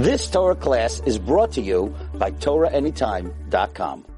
This Torah class is brought to you by TorahAnytime.com.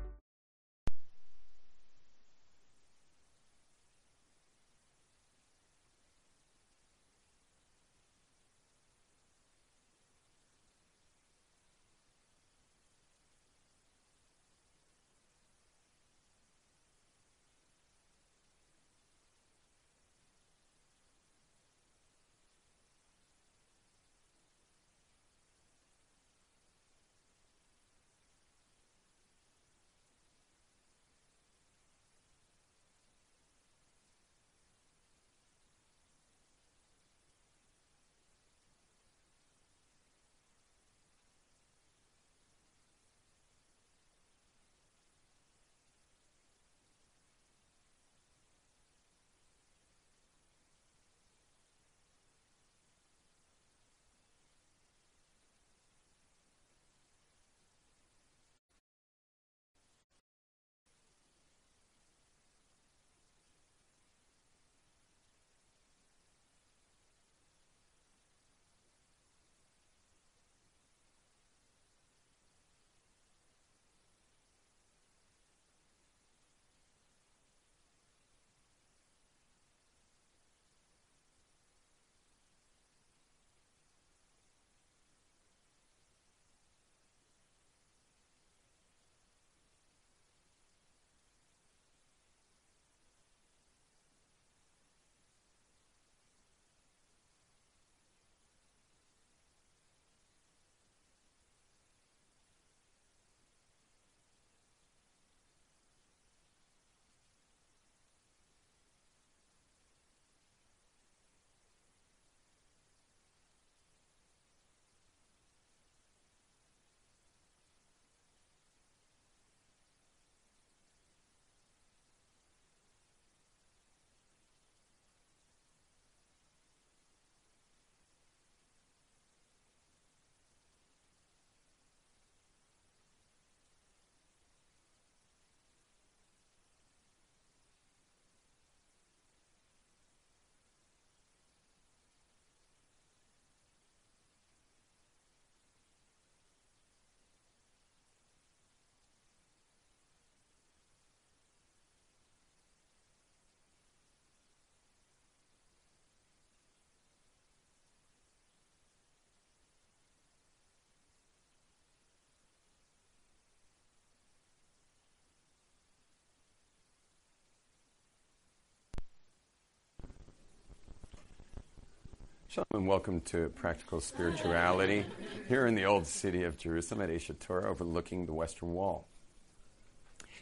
Shalom and welcome to Practical Spirituality here in the old city of Jerusalem at Aish HaTorah overlooking the Western Wall.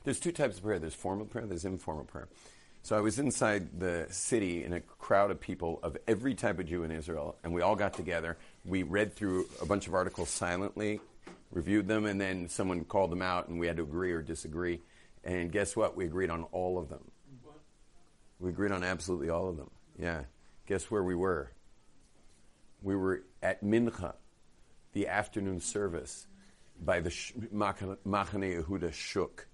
There's two types of prayer there's formal prayer, there's informal prayer. So I was inside the city in a crowd of people of every type of Jew in Israel, and we all got together. We read through a bunch of articles silently, reviewed them, and then someone called them out, and we had to agree or disagree. And guess what? We agreed on all of them. We agreed on absolutely all of them. Yeah. Guess where we were? We were at Mincha, the afternoon service, by the Machane Yehuda Shuk,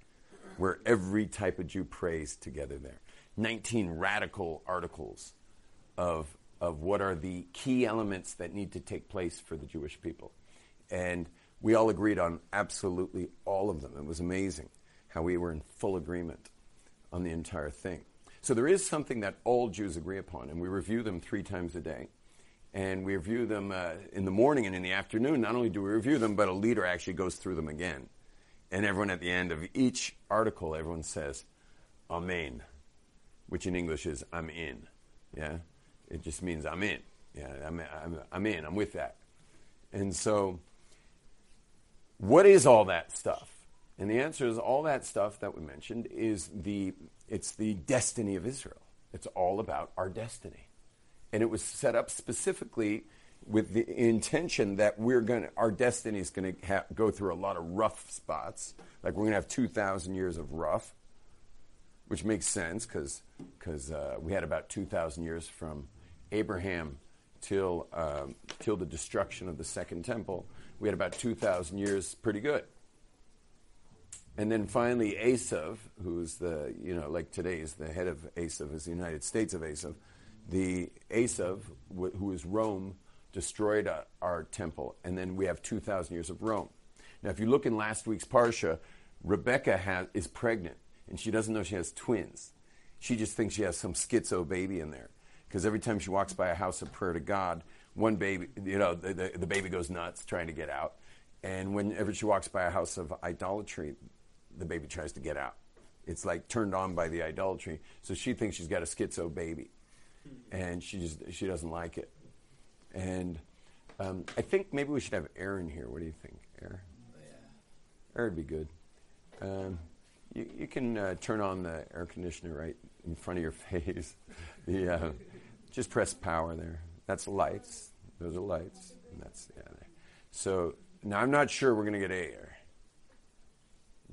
where every type of Jew prays together there. 19 radical articles of, of what are the key elements that need to take place for the Jewish people. And we all agreed on absolutely all of them. It was amazing how we were in full agreement on the entire thing. So there is something that all Jews agree upon, and we review them three times a day and we review them uh, in the morning and in the afternoon. Not only do we review them, but a leader actually goes through them again. And everyone at the end of each article, everyone says, Amen, which in English is I'm in. Yeah? It just means I'm in. Yeah, I'm, I'm, I'm in. I'm with that. And so, what is all that stuff? And the answer is all that stuff that we mentioned is the it's the destiny of Israel. It's all about our destiny and it was set up specifically with the intention that we're going our destiny is going to ha- go through a lot of rough spots. Like we're going to have 2,000 years of rough, which makes sense because because uh, we had about 2,000 years from Abraham till um, till the destruction of the second temple. We had about 2,000 years, pretty good. And then finally, Esav, who's the you know like today is the head of Esav, is the United States of Esav the Esav, who is Rome, destroyed our temple, and then we have 2,000 years of Rome. Now, if you look in last week's Parsha, Rebecca has, is pregnant, and she doesn't know she has twins. She just thinks she has some schizo baby in there. Because every time she walks by a house of prayer to God, one baby, you know, the, the, the baby goes nuts trying to get out. And whenever she walks by a house of idolatry, the baby tries to get out. It's like turned on by the idolatry. So she thinks she's got a schizo baby. And she just she doesn't like it. And um, I think maybe we should have Aaron here. What do you think, Aaron? Aaron would be good. Um, you, you, can uh, turn on the air conditioner right in front of your face. the, uh, just press power there. That's lights. Those are lights. And that's yeah. There. So now I'm not sure we're going to get air,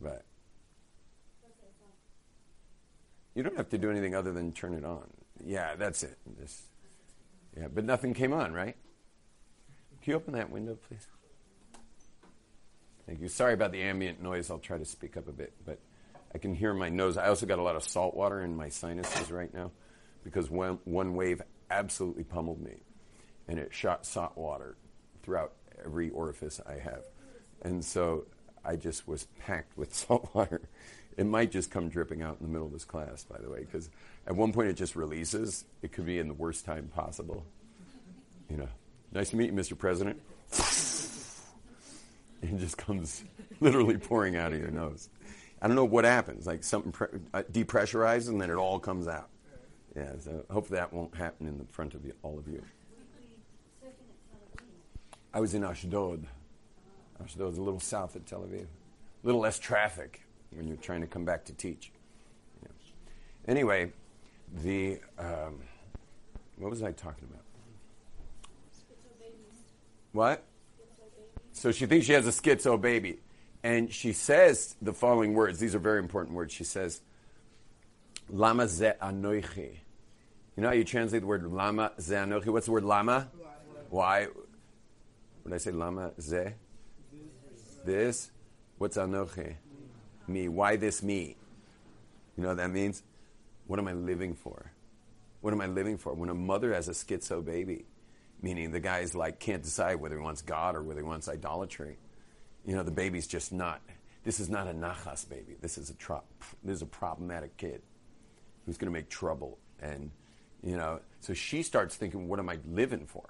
but you don't have to do anything other than turn it on. Yeah, that's it. Yeah, but nothing came on, right? Can you open that window, please? Thank you. Sorry about the ambient noise. I'll try to speak up a bit, but I can hear my nose. I also got a lot of salt water in my sinuses right now because one, one wave absolutely pummeled me and it shot salt water throughout every orifice I have. And so I just was packed with salt water. It might just come dripping out in the middle of this class, by the way, because at one point it just releases. It could be in the worst time possible. You know, nice to meet you, Mr. President. it just comes literally pouring out of your nose. I don't know what happens, like something pre- uh, depressurizes and then it all comes out. Yeah, so hopefully that won't happen in the front of you, all of you. I was in Ashdod. Ashdod is a little south of Tel Aviv. A little less traffic when you're trying to come back to teach. Anyway, the um, what was I talking about? What? So she thinks she has a schizo baby. And she says the following words. These are very important words. She says, Lama ze anoichi. You know how you translate the word lama ze anoichi? What's the word lama? Why? When I say lama ze? This? What's anoichi? Me. Why this me? You know what that means? What am I living for? What am I living for? When a mother has a schizo baby, meaning the guy's like can't decide whether he wants God or whether he wants idolatry you know, the baby's just not. This is not a nachas baby. This is a tro- this is a problematic kid who's going to make trouble, and you know, so she starts thinking, what am I living for?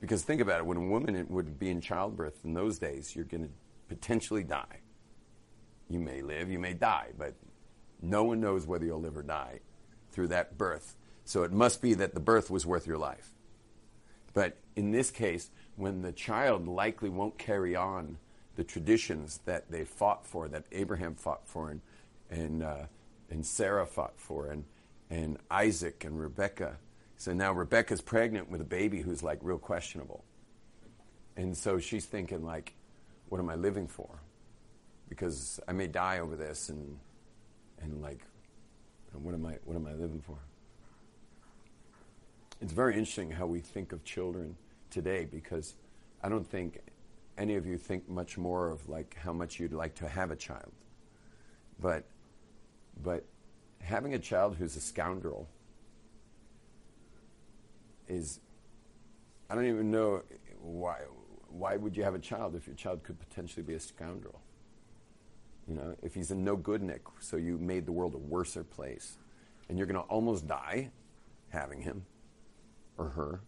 Because think about it, when a woman would be in childbirth in those days, you're going to potentially die. You may live, you may die, but no one knows whether you'll live or die through that birth. So it must be that the birth was worth your life. But in this case, when the child likely won't carry on the traditions that they fought for, that Abraham fought for, and and, uh, and Sarah fought for, and and Isaac and Rebecca. So now Rebecca's pregnant with a baby who's like real questionable, and so she's thinking like, what am I living for? Because I may die over this, and and like, what am I what am I living for? It's very interesting how we think of children today because I don't think any of you think much more of like how much you'd like to have a child. But but having a child who's a scoundrel is I don't even know why why would you have a child if your child could potentially be a scoundrel? You know, if he's a no good Nick, so you made the world a worser place. And you're gonna almost die having him or her.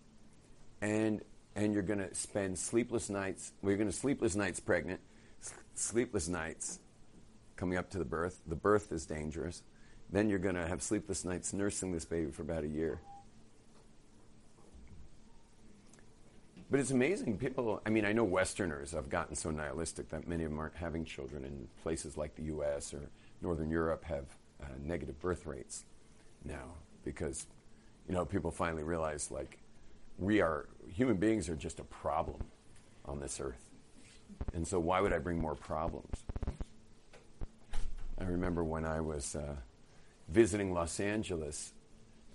And and you're going to spend sleepless nights. Well, you're going to sleepless nights pregnant, sleepless nights coming up to the birth. The birth is dangerous. Then you're going to have sleepless nights nursing this baby for about a year. But it's amazing. People, I mean, I know Westerners have gotten so nihilistic that many of them aren't having children in places like the U.S. or Northern Europe have uh, negative birth rates now because, you know, people finally realize, like, we are human beings are just a problem on this earth. And so why would I bring more problems? I remember when I was uh, visiting Los Angeles,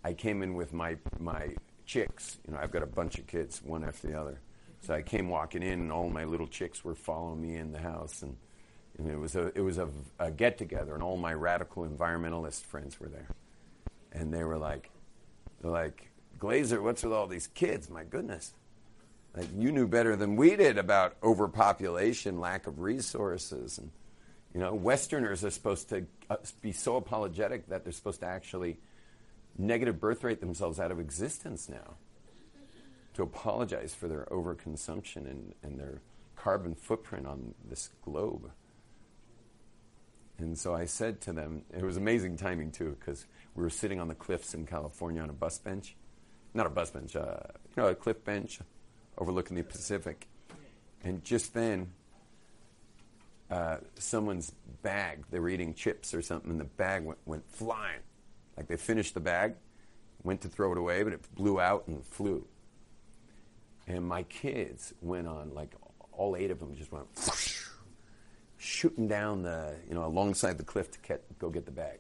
I came in with my my chicks. You know, I've got a bunch of kids, one after the other. So I came walking in, and all my little chicks were following me in the house, and, and it was a it was a, a get together, and all my radical environmentalist friends were there, and they were like, they're like, Glazer, what's with all these kids? My goodness. Like you knew better than we did about overpopulation, lack of resources, and you know, Westerners are supposed to uh, be so apologetic that they're supposed to actually negative birth rate themselves out of existence now. To apologize for their overconsumption and, and their carbon footprint on this globe. And so I said to them, it was amazing timing too, because we were sitting on the cliffs in California on a bus bench. Not a bus bench, uh, you know, a cliff bench overlooking the Pacific. And just then, uh, someone's bag, they were eating chips or something, and the bag went, went flying. Like they finished the bag, went to throw it away, but it blew out and flew. And my kids went on, like all eight of them just went whoosh, shooting down the, you know, alongside the cliff to get, go get the bag.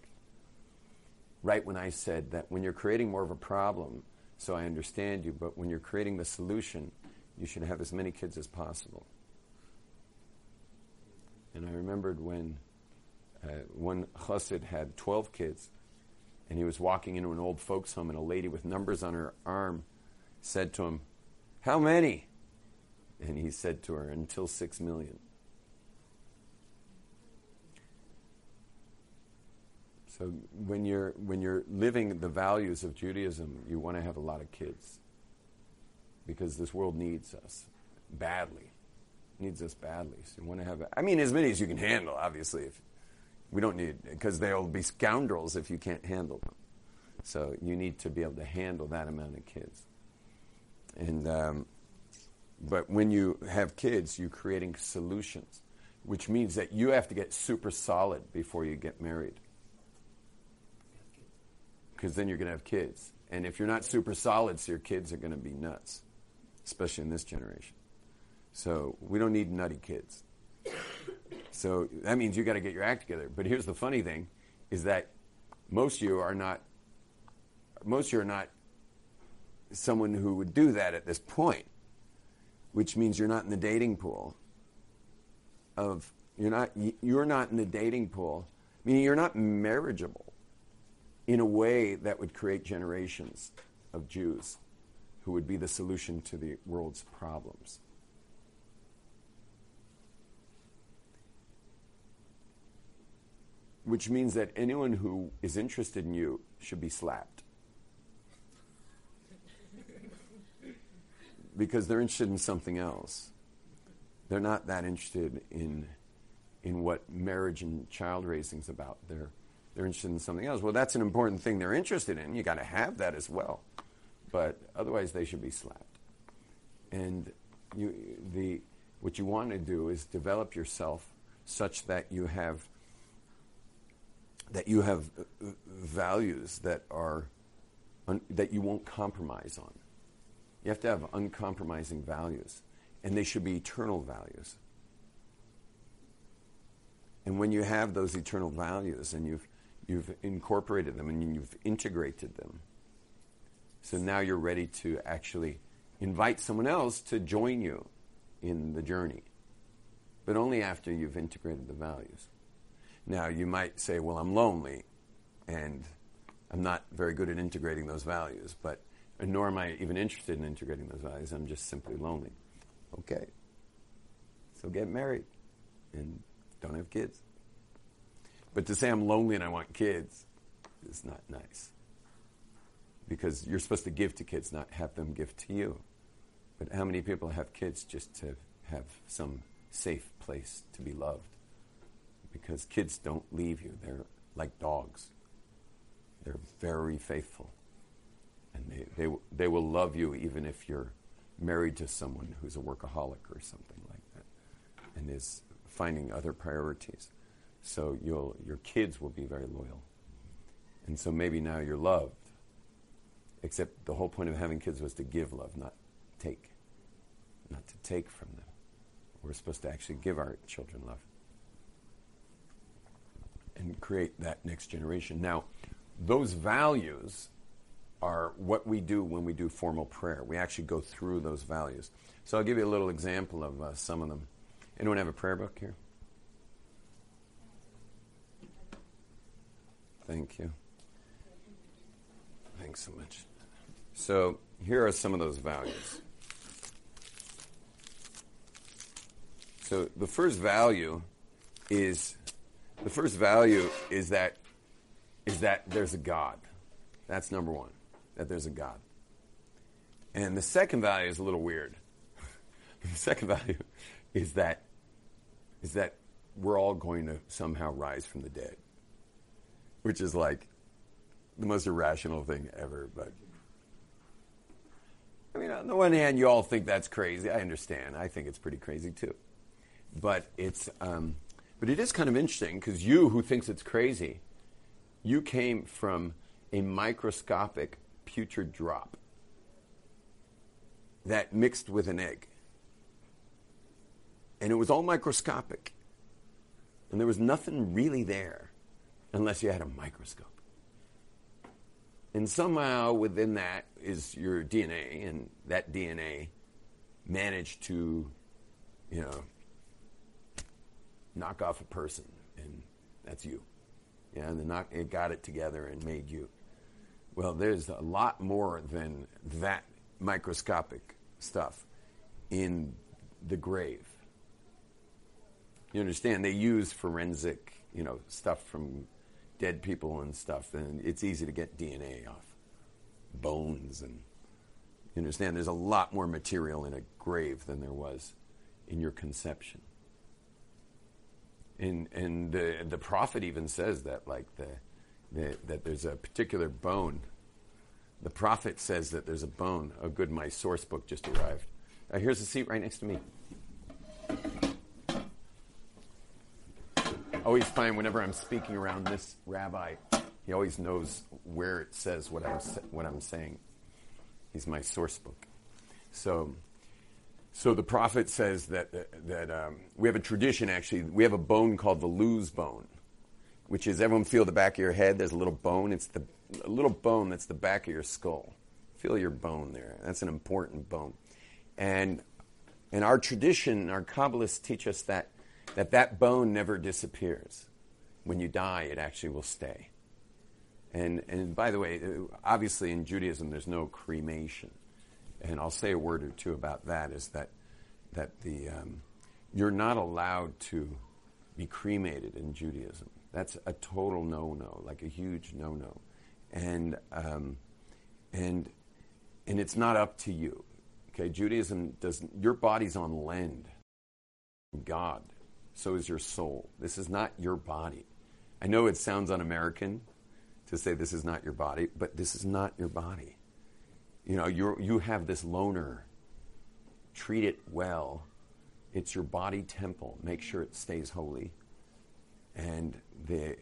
Right when I said that when you're creating more of a problem, so I understand you, but when you're creating the solution, you should have as many kids as possible. And I remembered when uh, one chassid had 12 kids, and he was walking into an old folks' home, and a lady with numbers on her arm said to him, How many? And he said to her, Until six million. So when you're when you're living the values of Judaism, you want to have a lot of kids because this world needs us badly, needs us badly. So you want to have I mean as many as you can handle. Obviously, if we don't need because they'll be scoundrels if you can't handle them. So you need to be able to handle that amount of kids. And um, but when you have kids, you're creating solutions, which means that you have to get super solid before you get married because then you're going to have kids. And if you're not super solid, so your kids are going to be nuts, especially in this generation. So we don't need nutty kids. So that means you got to get your act together. But here's the funny thing: is that most of you are not. Most of you are not someone who would do that at this point, which means you're not in the dating pool. Of you're not you're not in the dating pool, meaning you're not marriageable in a way that would create generations of Jews who would be the solution to the world's problems. Which means that anyone who is interested in you should be slapped. because they're interested in something else. They're not that interested in, in what marriage and child raising is about. They're they're interested in something else. Well, that's an important thing they're interested in. You've got to have that as well. But otherwise, they should be slapped. And you, the, what you want to do is develop yourself such that you have that you have uh, values that are un, that you won't compromise on. You have to have uncompromising values, and they should be eternal values. And when you have those eternal values and you've You've incorporated them and you've integrated them. So now you're ready to actually invite someone else to join you in the journey, but only after you've integrated the values. Now, you might say, Well, I'm lonely and I'm not very good at integrating those values, but uh, nor am I even interested in integrating those values. I'm just simply lonely. Okay. So get married and don't have kids. But to say I'm lonely and I want kids is not nice. Because you're supposed to give to kids, not have them give to you. But how many people have kids just to have some safe place to be loved? Because kids don't leave you. They're like dogs. They're very faithful. And they, they, they will love you even if you're married to someone who's a workaholic or something like that and is finding other priorities. So you'll, your kids will be very loyal. And so maybe now you're loved. Except the whole point of having kids was to give love, not take. Not to take from them. We're supposed to actually give our children love and create that next generation. Now, those values are what we do when we do formal prayer. We actually go through those values. So I'll give you a little example of uh, some of them. Anyone have a prayer book here? Thank you. Thanks so much. So, here are some of those values. So the first value is the first value is that is that there's a God. That's number one. That there's a God. And the second value is a little weird. the second value is that is that we're all going to somehow rise from the dead. Which is like the most irrational thing ever, but I mean, on the one hand, you all think that's crazy. I understand. I think it's pretty crazy too. But it's, um, but it is kind of interesting because you, who thinks it's crazy, you came from a microscopic putrid drop that mixed with an egg, and it was all microscopic, and there was nothing really there, unless you had a microscope. And somehow within that is your DNA, and that DNA managed to, you know, knock off a person, and that's you. Yeah, and the knock, it got it together and made you. Well, there's a lot more than that microscopic stuff in the grave. You understand? They use forensic, you know, stuff from dead people and stuff, and it's easy to get DNA off bones and you understand there's a lot more material in a grave than there was in your conception. And and the the prophet even says that like the, the that there's a particular bone. The prophet says that there's a bone. Oh, good, my source book just arrived. Uh, here's a seat right next to me. always find whenever I'm speaking around this rabbi, he always knows where it says what I'm what I'm saying. He's my source book. So, so the prophet says that that um, we have a tradition. Actually, we have a bone called the luz bone, which is everyone feel the back of your head. There's a little bone. It's the a little bone that's the back of your skull. Feel your bone there. That's an important bone, and in our tradition, our Kabbalists teach us that that that bone never disappears. When you die, it actually will stay. And, and by the way, obviously in Judaism, there's no cremation. And I'll say a word or two about that is that, that the, um, you're not allowed to be cremated in Judaism. That's a total no no, like a huge no no. And, um, and, and it's not up to you. Okay, Judaism doesn't, your body's on lend. God so is your soul. This is not your body. I know it sounds un American to say this is not your body, but this is not your body. You know, you you have this loner. Treat it well. It's your body temple. Make sure it stays holy. And the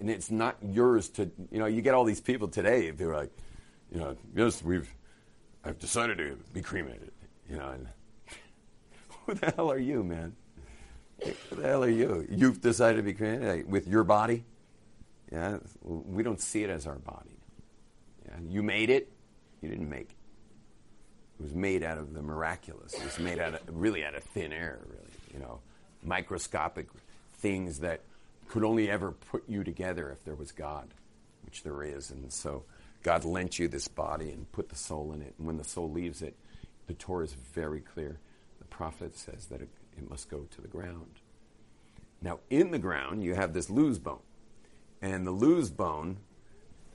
and it's not yours to you know, you get all these people today, they're like, you know, yes, we've I've decided to be cremated. You know, and who the hell are you, man? Who the hell are you? You've decided to be created with your body? Yeah, we don't see it as our body. Yeah, you made it, you didn't make it. Was made out of the miraculous. It was made out of really out of thin air, really. You know, microscopic things that could only ever put you together if there was God, which there is. And so God lent you this body and put the soul in it. And when the soul leaves it, the Torah is very clear. The prophet says that it it must go to the ground. Now, in the ground, you have this luz bone. And the luz bone,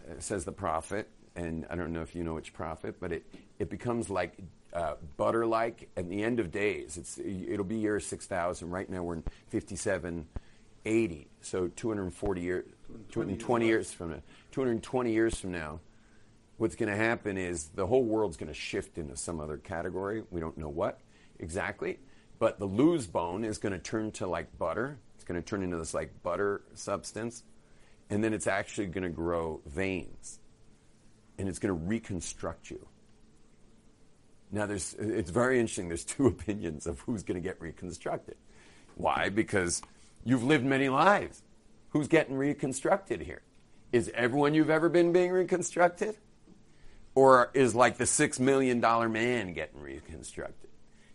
uh, says the prophet, and I don't know if you know which prophet, but it, it becomes like uh, butter like at the end of days. It's, it'll be year 6,000. Right now we're in 5780. So 240 years, 220 years from now. 220 years from now, what's going to happen is the whole world's going to shift into some other category. We don't know what exactly. But the luz bone is going to turn to like butter. It's going to turn into this like butter substance. And then it's actually going to grow veins. And it's going to reconstruct you. Now, there's, it's very interesting. There's two opinions of who's going to get reconstructed. Why? Because you've lived many lives. Who's getting reconstructed here? Is everyone you've ever been being reconstructed? Or is like the six million dollar man getting reconstructed?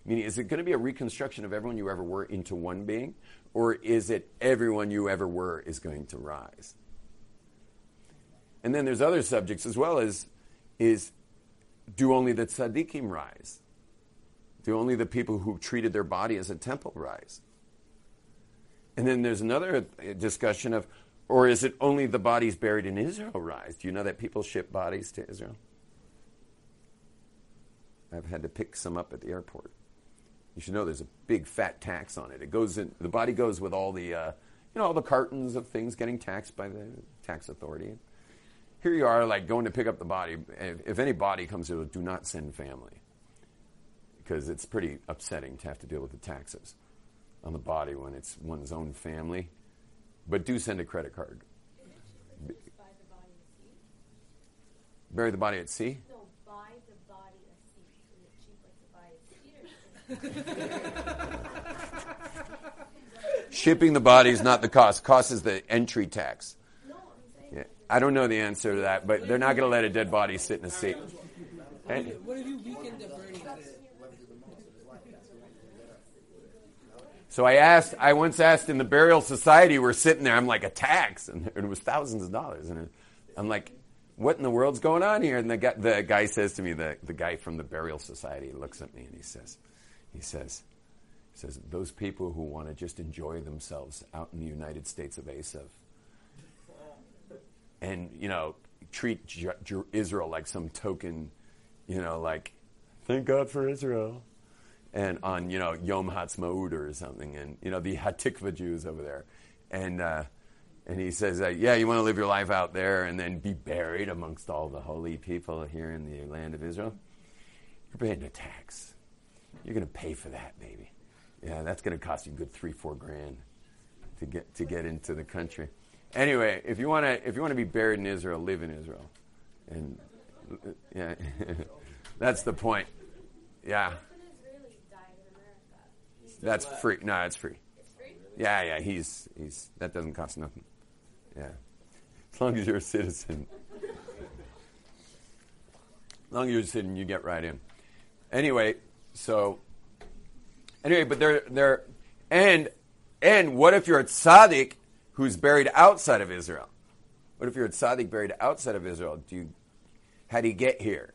Meaning, is it going to be a reconstruction of everyone you ever were into one being? Or is it everyone you ever were is going to rise? And then there's other subjects as well as is do only the tzaddikim rise? Do only the people who treated their body as a temple rise? And then there's another discussion of, or is it only the bodies buried in Israel rise? Do you know that people ship bodies to Israel? I've had to pick some up at the airport. You should know there's a big fat tax on it. It goes in, the body goes with all the, uh, you know, all the cartons of things getting taxed by the tax authority. Here you are, like going to pick up the body. If, if any body comes here, do not send family because it's pretty upsetting to have to deal with the taxes on the body when it's one's own family. But do send a credit card. Bury the body at sea? No, buy the body at sea. Cheap like to buy a Shipping the body is not the cost. Cost is the entry tax. No, I'm saying Yeah. I don't know the answer to that, but they're not going to let a dead body sit in a seat. And What if you weaken the burning so I asked, I once asked in the burial society, we're sitting there, I'm like, a tax. And it was thousands of dollars. And I'm like, what in the world's going on here? And the guy, the guy says to me, the, the guy from the burial society looks at me and he says, he says, he says, those people who want to just enjoy themselves out in the United States of Asav and, you know, treat Ju- Ju- Israel like some token, you know, like, thank God for Israel. And on, you know, Yom Ha'atzmaut or something, and, you know, the Hatikva Jews over there. And, uh, and he says, uh, yeah, you want to live your life out there and then be buried amongst all the holy people here in the land of Israel? You're paying a tax. You're going to pay for that, baby. Yeah, that's going to cost you a good three, four grand to get to get into the country. Anyway, if you want to if you want to be buried in Israel, live in Israel, and yeah, that's the point. Yeah, if an Israeli died in America, he's that's free. No, it's free. it's free. Yeah, yeah, he's he's that doesn't cost nothing. Yeah, as long as you're a citizen. As long as you're a citizen, you get right in. Anyway, so anyway, but they're they're and and what if you're a tzaddik who's buried outside of Israel? What if you're a tzaddik buried outside of Israel? Do you how do you get here?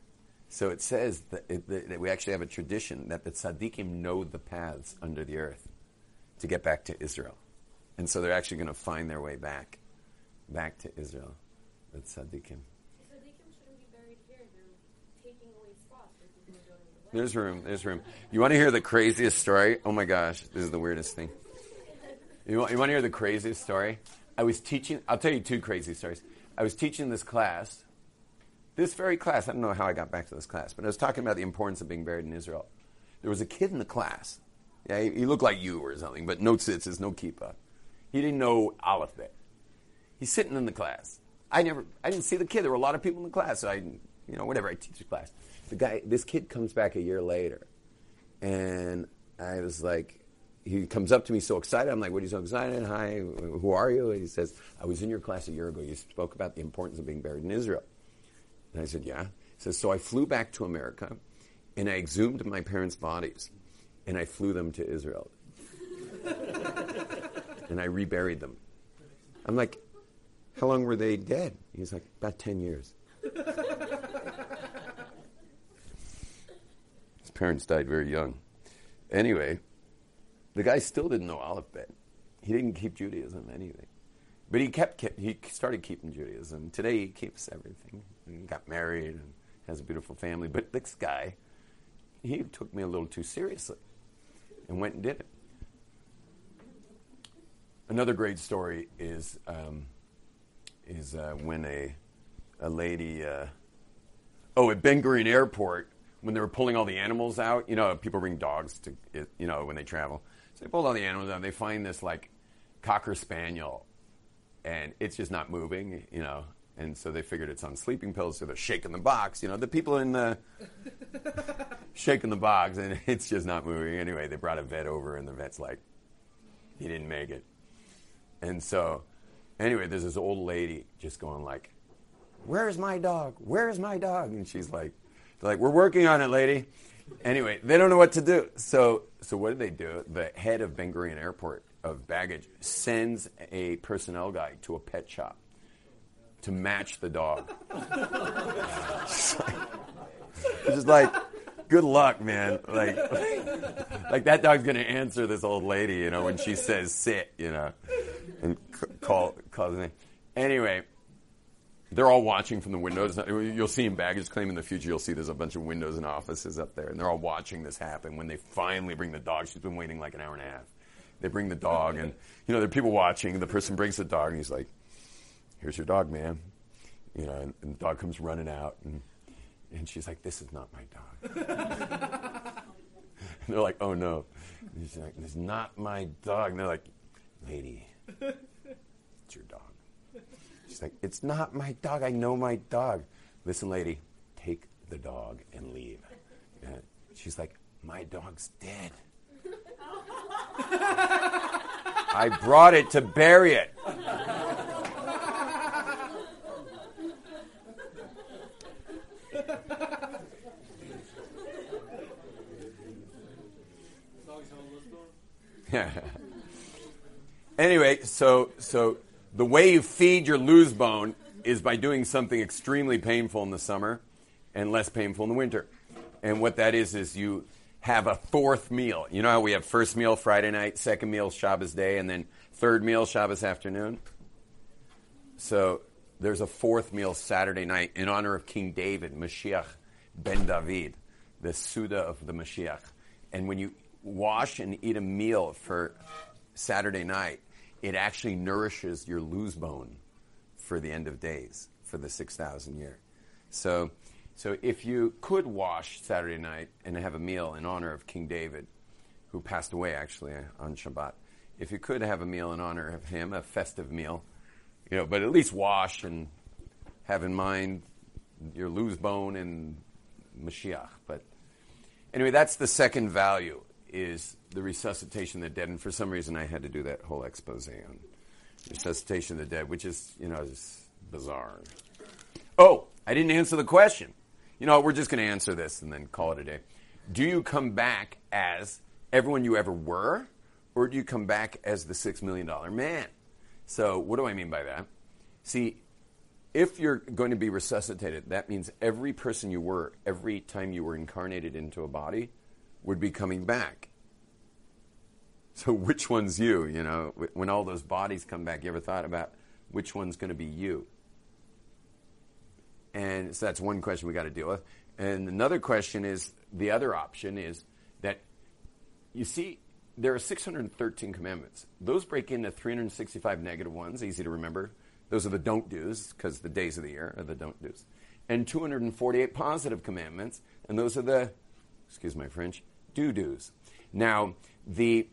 So it says that, that we actually have a tradition that the tzaddikim know the paths under the earth to get back to Israel. And so they're actually going to find their way back, back to Israel. The tzaddikim. There's room. There's room. You want to hear the craziest story? Oh my gosh, this is the weirdest thing. You want, you want to hear the craziest story? I was teaching, I'll tell you two crazy stories. I was teaching this class, this very class. I don't know how I got back to this class, but I was talking about the importance of being buried in Israel. There was a kid in the class. Yeah, he, he looked like you or something, but no tzitzis, no kippah. He didn't know Aleph He's sitting in the class. I never, I didn't see the kid. There were a lot of people in the class. So I, you know, whatever. I teach the class. The guy, this kid comes back a year later, and I was like, he comes up to me so excited. I'm like, what are you so excited? Hi, who are you? And he says, I was in your class a year ago. You spoke about the importance of being buried in Israel. And I said, yeah. He says, so I flew back to America, and I exhumed my parents' bodies, and I flew them to Israel. and I reburied them. I'm like, how long were they dead? He's like, about 10 years. His parents died very young. Anyway, the guy still didn't know Aleph Bet. He didn't keep Judaism anything. But he kept, he started keeping Judaism. Today he keeps everything. He got married and has a beautiful family. But this guy, he took me a little too seriously and went and did it. Another great story is um, is uh, when a a lady uh, oh at Ben Gurion Airport when they were pulling all the animals out. You know, people bring dogs to you know when they travel. So they pulled all the animals out. They find this like cocker spaniel, and it's just not moving. You know. And so they figured it's on sleeping pills, so they're shaking the box. You know, the people in the shaking the box, and it's just not moving. Anyway, they brought a vet over, and the vet's like, he didn't make it. And so, anyway, there's this old lady just going like, "Where's my dog? Where's my dog?" And she's like, "They're like, we're working on it, lady." Anyway, they don't know what to do. So, so what did they do? The head of Ben Gurion Airport of baggage sends a personnel guy to a pet shop to match the dog. it's just like, good luck, man. Like, like that dog's gonna answer this old lady, you know, when she says sit, you know, and call calls me. Anyway, they're all watching from the windows. You'll see in baggage claim in the future. You'll see there's a bunch of windows and offices up there, and they're all watching this happen. When they finally bring the dog, she's been waiting like an hour and a half. They bring the dog, and you know there are people watching. The person brings the dog, and he's like, "Here's your dog, man." You know, and, and the dog comes running out, and and she's like, "This is not my dog." they're like, "Oh no!" And he's like, "This is not my dog." And they're like, "Lady, it's your dog." She's like, "It's not my dog. I know my dog." Listen, lady, take the dog and leave. And she's like, "My dog's dead." I brought it to bury it. anyway, so so the way you feed your luz bone is by doing something extremely painful in the summer and less painful in the winter. And what that is is you have a fourth meal. You know how we have first meal Friday night, second meal Shabbos day, and then third meal Shabbos afternoon? So there's a fourth meal Saturday night in honor of King David, Mashiach ben David, the Suda of the Mashiach. And when you wash and eat a meal for Saturday night, it actually nourishes your luz bone for the end of days, for the 6,000 year. So, so if you could wash Saturday night and have a meal in honor of King David, who passed away actually on Shabbat, if you could have a meal in honor of him, a festive meal, you know, but at least wash and have in mind your luz bone and Mashiach. But anyway, that's the second value is the resuscitation of the dead. And for some reason, I had to do that whole expose on resuscitation of the dead, which is, you know, is bizarre. Oh, I didn't answer the question. You know, we're just going to answer this and then call it a day. Do you come back as everyone you ever were, or do you come back as the six million dollar man? So, what do I mean by that? See, if you're going to be resuscitated, that means every person you were, every time you were incarnated into a body, would be coming back. So, which one's you? You know, when all those bodies come back, you ever thought about which one's going to be you? And so that's one question we got to deal with. And another question is the other option is that you see, there are 613 commandments. Those break into 365 negative ones, easy to remember. Those are the don't do's, because the days of the year are the don't do's. And 248 positive commandments, and those are the, excuse my French, do do's. Now, the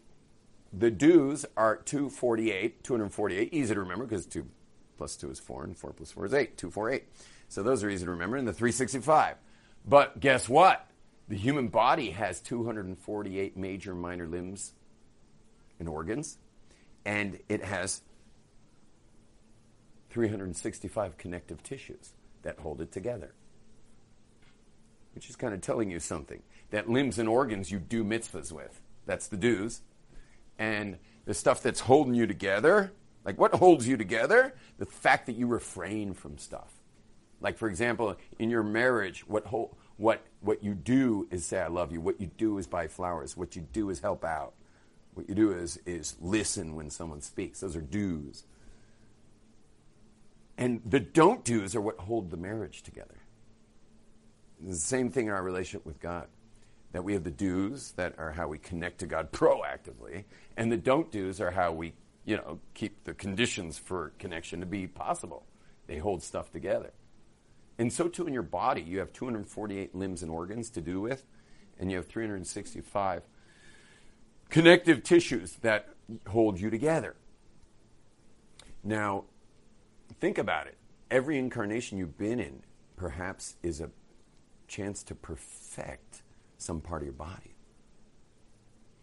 the do's are 248, 248, easy to remember because 2 plus 2 is 4 and 4 plus 4 is 8, 248. So those are easy to remember, and the 365. But guess what? The human body has 248 major minor limbs and organs, and it has 365 connective tissues that hold it together. Which is kind of telling you something. That limbs and organs you do mitzvahs with. That's the do's. And the stuff that's holding you together, like what holds you together? The fact that you refrain from stuff. Like, for example, in your marriage, what, what, what you do is say, I love you. What you do is buy flowers. What you do is help out. What you do is, is listen when someone speaks. Those are do's. And the don't do's are what hold the marriage together. It's the same thing in our relationship with God. That we have the do's that are how we connect to God proactively, and the don't do's are how we, you know, keep the conditions for connection to be possible. They hold stuff together. And so too in your body, you have 248 limbs and organs to do with, and you have 365 connective tissues that hold you together. Now, think about it. Every incarnation you've been in perhaps is a chance to perfect some part of your body.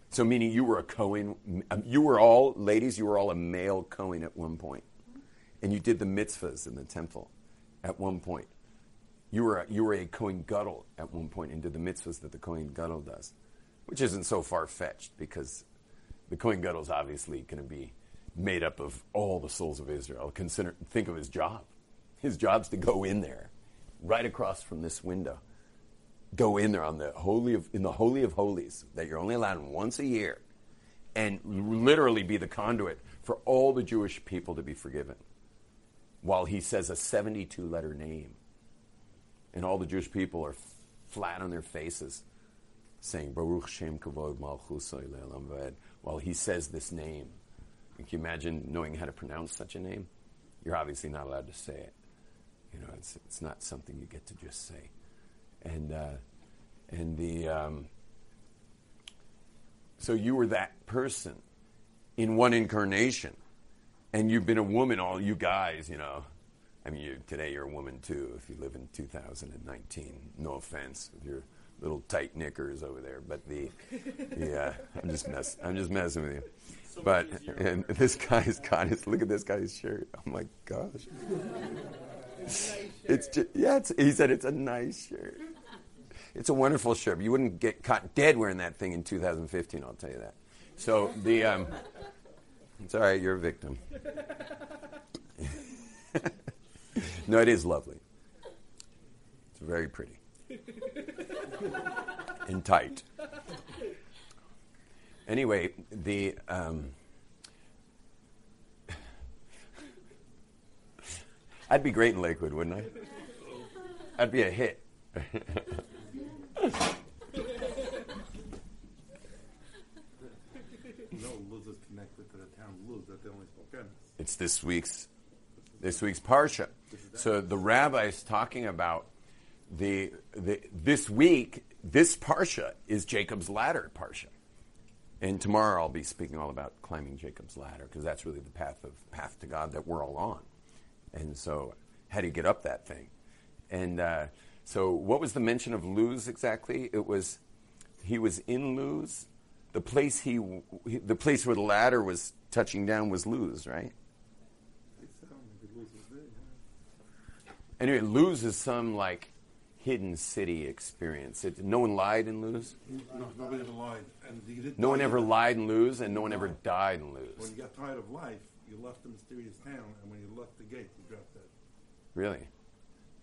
So, meaning you were a Cohen, um, you were all, ladies, you were all a male Cohen at one point. And you did the mitzvahs in the temple at one point. You were a, you were a Cohen Gadol at one point and did the mitzvahs that the Cohen Gadol does, which isn't so far fetched because the Cohen Gadol is obviously going to be made up of all the souls of Israel. Consider, think of his job. His job's to go in there, right across from this window, go in there on the holy of, in the holy of holies that you're only allowed once a year, and literally be the conduit for all the Jewish people to be forgiven, while he says a 72 letter name, and all the Jewish people are flat on their faces, saying Baruch Shem Kavod Vaed, while he says this name. Can you imagine knowing how to pronounce such a name? You're obviously not allowed to say it. You know, it's, it's not something you get to just say. And, uh, and the, um, so you were that person in one incarnation. And you've been a woman, all you guys, you know. I mean, you, today you're a woman too, if you live in 2019. No offense with your little tight knickers over there, but the, the uh, I'm just mess, I'm just messing with you. But and this guy's got his. Look at this guy's shirt. Oh my gosh. It's just, yeah. It's, he said it's a nice shirt. It's a wonderful shirt. You wouldn't get caught dead wearing that thing in 2015. I'll tell you that. So the um, it's all right. You're a victim. no, it is lovely. It's very pretty and tight. Anyway, the um, I'd be great in Lakewood, wouldn't I? I'd be a hit. No, Luz is connected to the town Luz that they only spoke Ennis. It's this week's this week's parsha. So the rabbi is talking about the, the this week. This parsha is Jacob's ladder parsha, and tomorrow I'll be speaking all about climbing Jacob's ladder because that's really the path of path to God that we're all on. And so, how do you get up that thing? And uh, so, what was the mention of Luz exactly? It was he was in Luz. The place he, he the place where the ladder was touching down was Luz, right? They said, oh, maybe Luz was there. Anyway, Luz is some like hidden city experience. It, no one lied in Luz. No, nobody ever lied. And No one ever either. lied in Luz, and no one ever died in Luz. When you got tired of life, you left the mysterious town, and when you left the gate, you dropped dead. Really?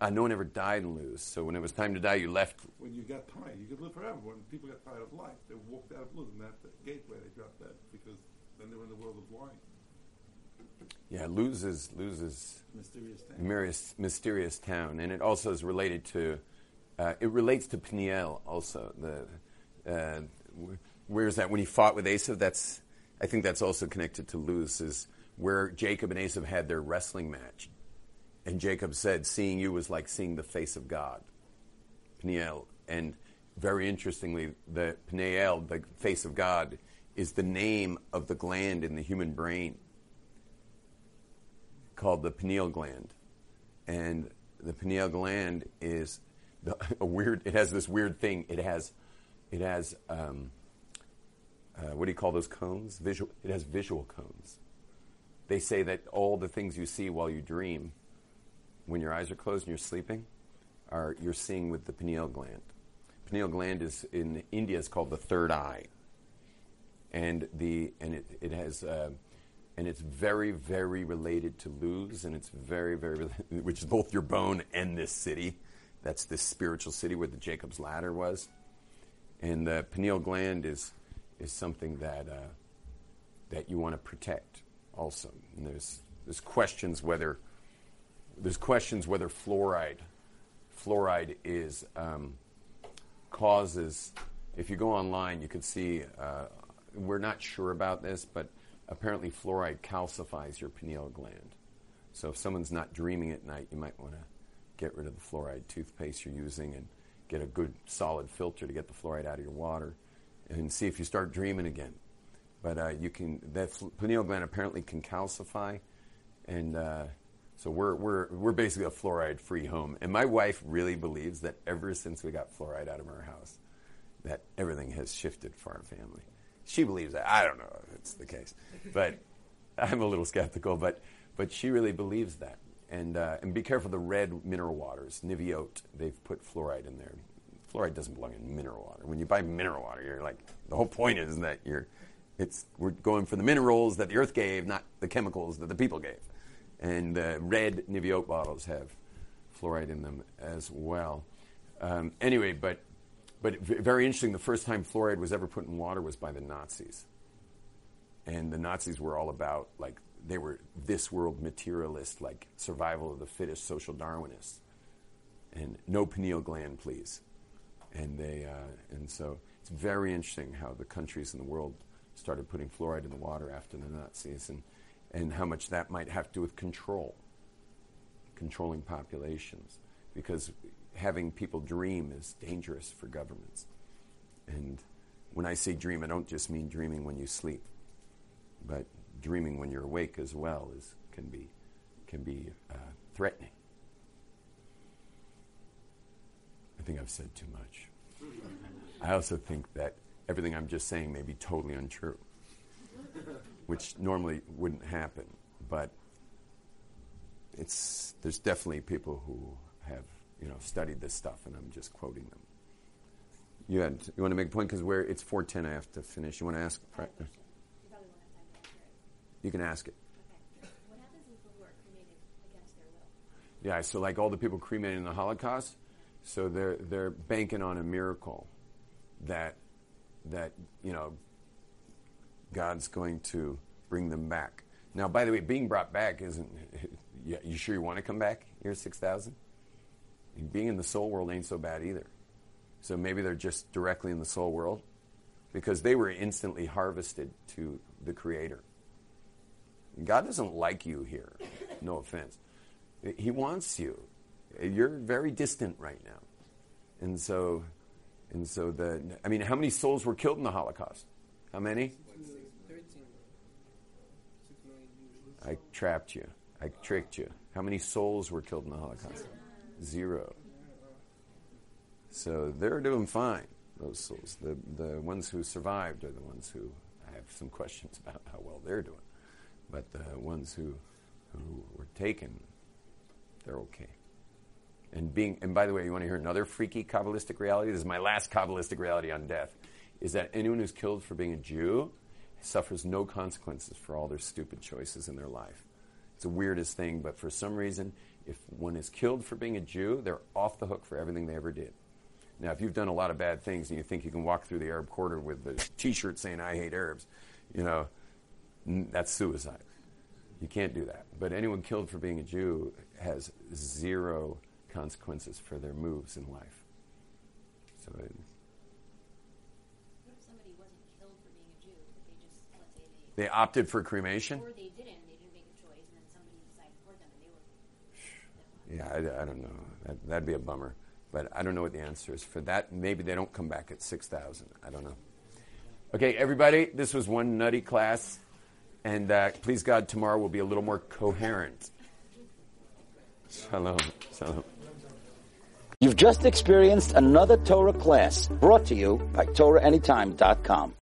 Uh, no one ever died in Luz. So when it was time to die, you left. When you got tired, you could live forever. When people got tired of life, they walked out of Luz, and at the gateway, they dropped dead because then they were in the world of lying. Yeah, Luz is Luz is Mysterious town. mysterious, mysterious town, and it also is related to. Uh, it relates to Peniel also. The uh, where's that when he fought with Esav? That's I think that's also connected to Luz. Is where Jacob and Esav had their wrestling match, and Jacob said, "Seeing you was like seeing the face of God." Peniel, and very interestingly, the Peniel, the face of God, is the name of the gland in the human brain called the pineal gland, and the pineal gland is the, a weird. It has this weird thing. It has, it has, um, uh, what do you call those cones? Visual. It has visual cones. They say that all the things you see while you dream, when your eyes are closed and you're sleeping, are you're seeing with the pineal gland. Pineal gland is in India is called the third eye, and the and it it has. Uh, and it's very, very related to Luz, and it's very, very, which is both your bone and this city. That's this spiritual city where the Jacob's ladder was, and the pineal gland is is something that uh, that you want to protect also. And there's there's questions whether there's questions whether fluoride fluoride is um, causes. If you go online, you can see. Uh, we're not sure about this, but apparently fluoride calcifies your pineal gland. So if someone's not dreaming at night, you might want to get rid of the fluoride toothpaste you're using and get a good solid filter to get the fluoride out of your water, and see if you start dreaming again. But uh, you can that fl- pineal gland apparently can calcify, and uh, so we're we're we're basically a fluoride-free home. And my wife really believes that ever since we got fluoride out of our house, that everything has shifted for our family. She believes that. I don't know if it's the case, but I'm a little skeptical. But but she really believes that. And uh, and be careful the red mineral waters, Neviot. They've put fluoride in there. Fluoride doesn't belong in mineral water. When you buy mineral water, you're like the whole point is that you're it's we're going for the minerals that the earth gave, not the chemicals that the people gave. And the red Neviot bottles have fluoride in them as well. Um, anyway, but but very interesting, the first time fluoride was ever put in water was by the Nazis. And the Nazis were all about, like, they were this world materialist, like survival of the fittest, social Darwinists. And no pineal gland, please. And, they, uh, and so it's very interesting how the countries in the world started putting fluoride in the water after the Nazis and, and how much that might have to do with control, controlling populations. Because having people dream is dangerous for governments. And when I say dream, I don't just mean dreaming when you sleep, but dreaming when you're awake as well is, can be, can be uh, threatening. I think I've said too much. I also think that everything I'm just saying may be totally untrue, which normally wouldn't happen. But it's, there's definitely people who have you know, studied this stuff, and I'm just quoting them. You, had, you want to make a point because where it's 4:10, I have to finish. You want to ask? You probably won't have time to answer it. You can ask it. Okay. What happens when people are cremated against their will? Yeah, so like all the people cremated in the Holocaust, so they're they're banking on a miracle that that you know God's going to bring them back. Now, by the way, being brought back isn't. You, you sure you want to come back? You're six thousand. Being in the soul world ain't so bad either. So maybe they're just directly in the soul world because they were instantly harvested to the Creator. God doesn't like you here. No offense. He wants you. You're very distant right now. And so, and so the, I mean, how many souls were killed in the Holocaust? How many? 13. Six million Jews. I trapped you. I tricked you. How many souls were killed in the Holocaust? Zero. So they're doing fine, those souls. The, the ones who survived are the ones who I have some questions about how well they're doing. But the ones who, who were taken, they're okay. And being, and by the way, you want to hear another freaky Kabbalistic reality? This is my last Kabbalistic reality on death. Is that anyone who's killed for being a Jew suffers no consequences for all their stupid choices in their life. It's the weirdest thing, but for some reason, if one is killed for being a Jew, they're off the hook for everything they ever did. Now, if you've done a lot of bad things and you think you can walk through the Arab quarter with a T-shirt saying "I hate Arabs," you know, that's suicide. You can't do that. But anyone killed for being a Jew has zero consequences for their moves in life. So, it, What if somebody wasn't killed for being a Jew, but they just, let's say they, they opted for cremation. they didn't make a choice, and then somebody decided for them, and they were. Yeah, I, I don't know. That, that'd be a bummer. But I don't know what the answer is for that. Maybe they don't come back at 6,000. I don't know. Okay, everybody, this was one nutty class. And uh, please God, tomorrow will be a little more coherent. Shalom. Shalom. You've just experienced another Torah class brought to you by TorahAnytime.com.